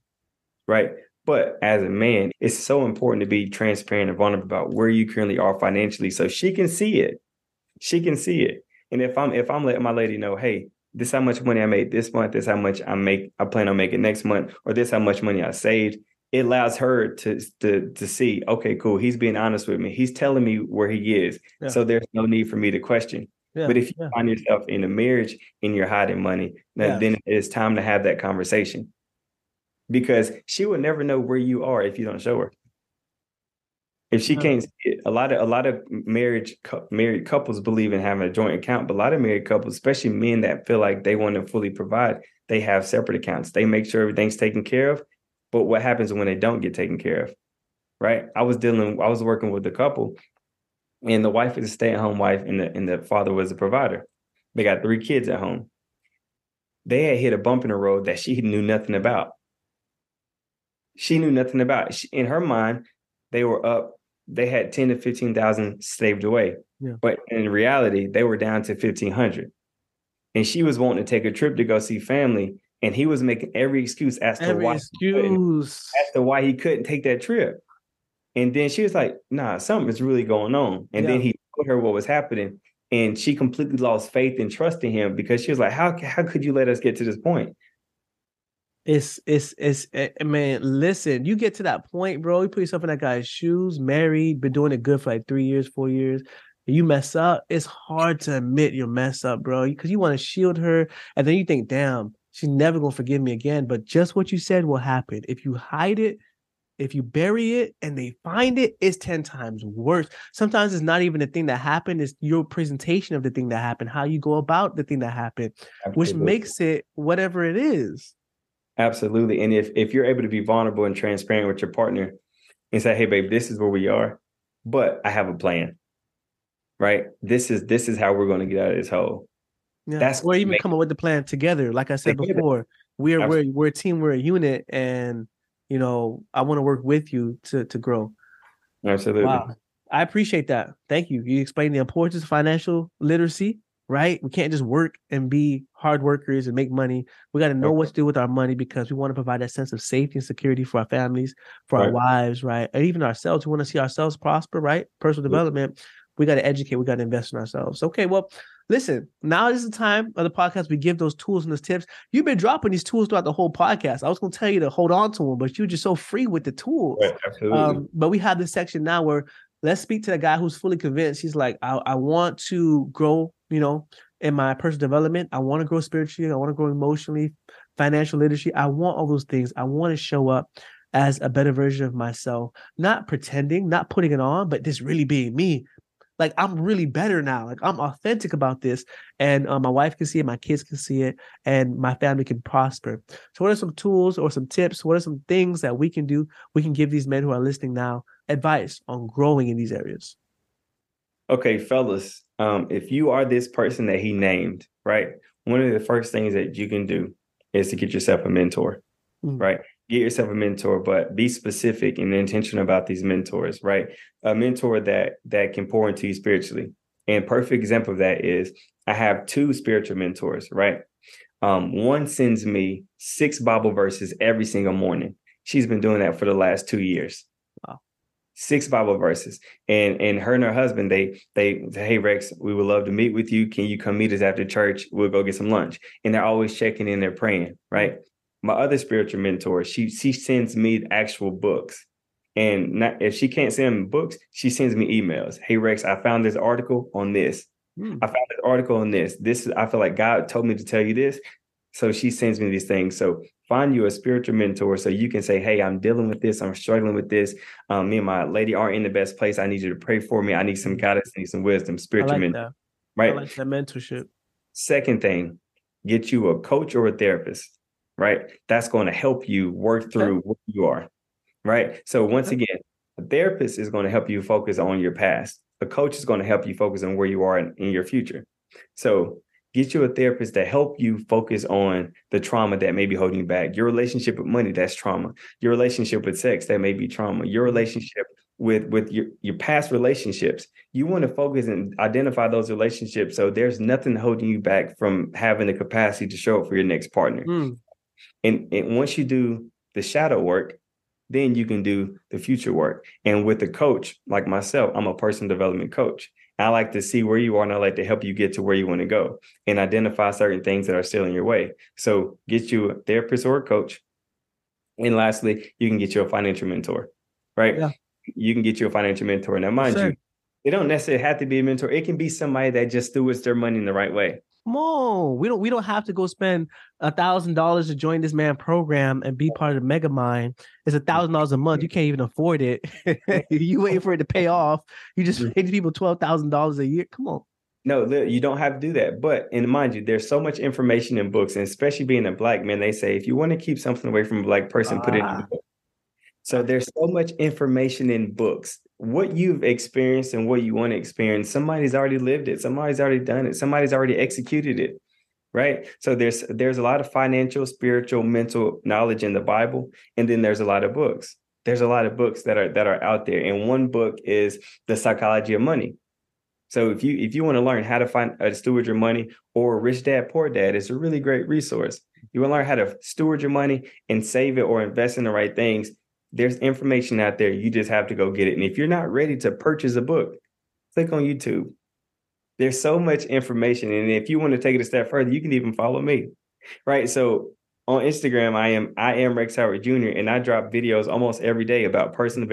right? But as a man it's so important to be transparent and vulnerable about where you currently are financially so she can see it. She can see it and if I'm if I'm letting my lady know, hey, this how much money I made this month, this how much I make I plan on making next month, or this how much money I saved, it allows her to to to see, okay, cool, he's being honest with me. He's telling me where he is. Yeah. So there's no need for me to question. Yeah, but if you yeah. find yourself in a marriage and you're hiding money, then it's time to have that conversation. Because she will never know where you are if you don't show her. If she can't see it, a lot of a lot of marriage married couples believe in having a joint account, but a lot of married couples, especially men that feel like they want to fully provide, they have separate accounts. They make sure everything's taken care of. But what happens when they don't get taken care of? Right? I was dealing, I was working with a couple, and the wife is a stay-at-home wife, and the and the father was a provider. They got three kids at home. They had hit a bump in the road that she knew nothing about. She knew nothing about. She, in her mind, they were up they had 10 to 15,000 saved away. Yeah. But in reality, they were down to 1,500. And she was wanting to take a trip to go see family. And he was making every excuse as to every why excuse. as to why he couldn't take that trip. And then she was like, nah, something is really going on. And yeah. then he told her what was happening. And she completely lost faith and trust in him because she was like, How how could you let us get to this point? It's it's it's it, eh, man. Listen, you get to that point, bro. You put yourself in that guy's shoes, married, been doing it good for like three years, four years. You mess up. It's hard to admit you mess up, bro, because you want to shield her, and then you think, damn, she's never gonna forgive me again. But just what you said will happen if you hide it. If you bury it and they find it, it's 10 times worse. Sometimes it's not even the thing that happened, it's your presentation of the thing that happened, how you go about the thing that happened, Absolutely. which makes it whatever it is. Absolutely. And if if you're able to be vulnerable and transparent with your partner and say, hey babe, this is where we are, but I have a plan. Right? This is this is how we're going to get out of this hole. Yeah. That's or even come up with the plan together. Like I said together. before, we're we're we're a team, we're a unit, and you know, I want to work with you to to grow. Absolutely. Wow. I appreciate that. Thank you. You explained the importance of financial literacy right? We can't just work and be hard workers and make money. We got to know what to do with our money because we want to provide that sense of safety and security for our families, for right. our wives, right? And even ourselves. We want to see ourselves prosper, right? Personal development. We got to educate. We got to invest in ourselves. Okay, well, listen. Now is the time of the podcast. We give those tools and those tips. You've been dropping these tools throughout the whole podcast. I was going to tell you to hold on to them, but you're just so free with the tools. Right, absolutely. Um, but we have this section now where let's speak to the guy who's fully convinced. He's like, I, I want to grow you know, in my personal development. I want to grow spiritually. I want to grow emotionally, financial literacy. I want all those things. I want to show up as a better version of myself, not pretending, not putting it on, but just really being me. Like I'm really better now. Like I'm authentic about this, and uh, my wife can see it, my kids can see it, and my family can prosper. So, what are some tools or some tips? What are some things that we can do? We can give these men who are listening now advice on growing in these areas. Okay, fellas, um, if you are this person that he named, right? One of the first things that you can do is to get yourself a mentor, mm-hmm. right? Get yourself a mentor, but be specific and intentional about these mentors, right? A mentor that that can pour into you spiritually. And perfect example of that is I have two spiritual mentors, right? Um, one sends me six Bible verses every single morning. She's been doing that for the last two years six Bible verses. And and her and her husband, they they hey Rex, we would love to meet with you. Can you come meet us after church? We'll go get some lunch. And they're always checking in, they're praying, right? My other spiritual mentor, she she sends me actual books. And not, if she can't send books, she sends me emails. Hey Rex, I found this article on this. Hmm. I found this article on this. This is, I feel like God told me to tell you this. So she sends me these things. So find you a spiritual mentor so you can say, Hey, I'm dealing with this. I'm struggling with this. Um, me and my lady aren't in the best place. I need you to pray for me. I need some guidance. I need some wisdom, spiritual like mentor. Right. I like that mentorship. Second thing, get you a coach or a therapist. Right. That's going to help you work through okay. you are. Right. So once okay. again, a therapist is going to help you focus on your past. A coach is going to help you focus on where you are in, in your future. So Get you a therapist to help you focus on the trauma that may be holding you back. Your relationship with money, that's trauma. Your relationship with sex, that may be trauma. Your relationship with with your, your past relationships. You want to focus and identify those relationships so there's nothing holding you back from having the capacity to show up for your next partner. Mm. And, and once you do the shadow work, then you can do the future work. And with a coach like myself, I'm a personal development coach. I like to see where you are and I like to help you get to where you want to go and identify certain things that are still in your way. So get you a therapist or a coach. And lastly, you can get you a financial mentor, right? Yeah. You can get you a financial mentor. Now, mind sure. you, they don't necessarily have to be a mentor. It can be somebody that just stewards their money in the right way. Come on, we don't we don't have to go spend a thousand dollars to join this man program and be part of the mega mind. It's a thousand dollars a month. You can't even afford it. you waiting for it to pay off. You just pay people twelve thousand dollars a year. Come on. No, you don't have to do that. But and mind you, there's so much information in books, and especially being a black man, they say if you want to keep something away from a black person, ah. put it in a ah. book. So there's so much information in books. What you've experienced and what you want to experience, somebody's already lived it. Somebody's already done it. Somebody's already executed it. Right. So there's there's a lot of financial, spiritual, mental knowledge in the Bible, and then there's a lot of books. There's a lot of books that are that are out there. And one book is The Psychology of Money. So if you if you want to learn how to find uh, steward your money, or Rich Dad Poor Dad, it's a really great resource. You want to learn how to steward your money and save it or invest in the right things there's information out there. You just have to go get it. And if you're not ready to purchase a book, click on YouTube. There's so much information. And if you want to take it a step further, you can even follow me. Right. So on Instagram, I am I am Rex Howard Jr. and I drop videos almost every day about personal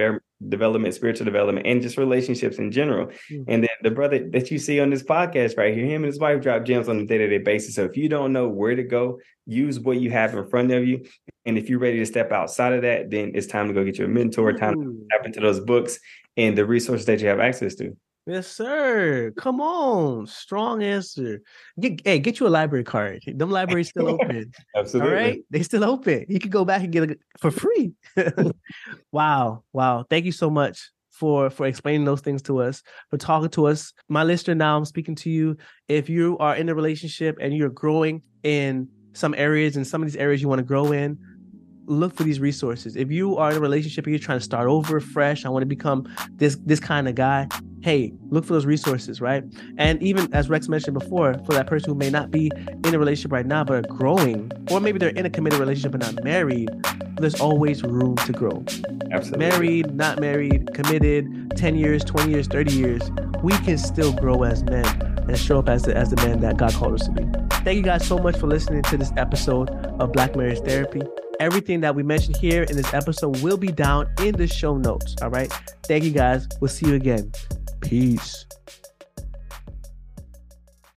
development, spiritual development, and just relationships in general. Mm-hmm. And then the brother that you see on this podcast right here, him and his wife drop gems on a day-to-day basis. So if you don't know where to go, use what you have in front of you. And if you're ready to step outside of that, then it's time to go get your mentor, time to tap into those books and the resources that you have access to. Yes, sir. Come on. Strong answer. Get hey, get you a library card. Them libraries still open. Absolutely. All right. They still open. You can go back and get it for free. wow. Wow. Thank you so much for for explaining those things to us, for talking to us. My listener, now I'm speaking to you. If you are in a relationship and you're growing in some areas and some of these areas you want to grow in, look for these resources. If you are in a relationship and you're trying to start over fresh, I want to become this this kind of guy. Hey, look for those resources, right? And even as Rex mentioned before, for that person who may not be in a relationship right now but are growing, or maybe they're in a committed relationship but not married, there's always room to grow. Absolutely. Married, not married, committed, 10 years, 20 years, 30 years, we can still grow as men and show up as the as the man that God called us to be. Thank you guys so much for listening to this episode of Black Marriage Therapy. Everything that we mentioned here in this episode will be down in the show notes. All right. Thank you guys. We'll see you again. Peace.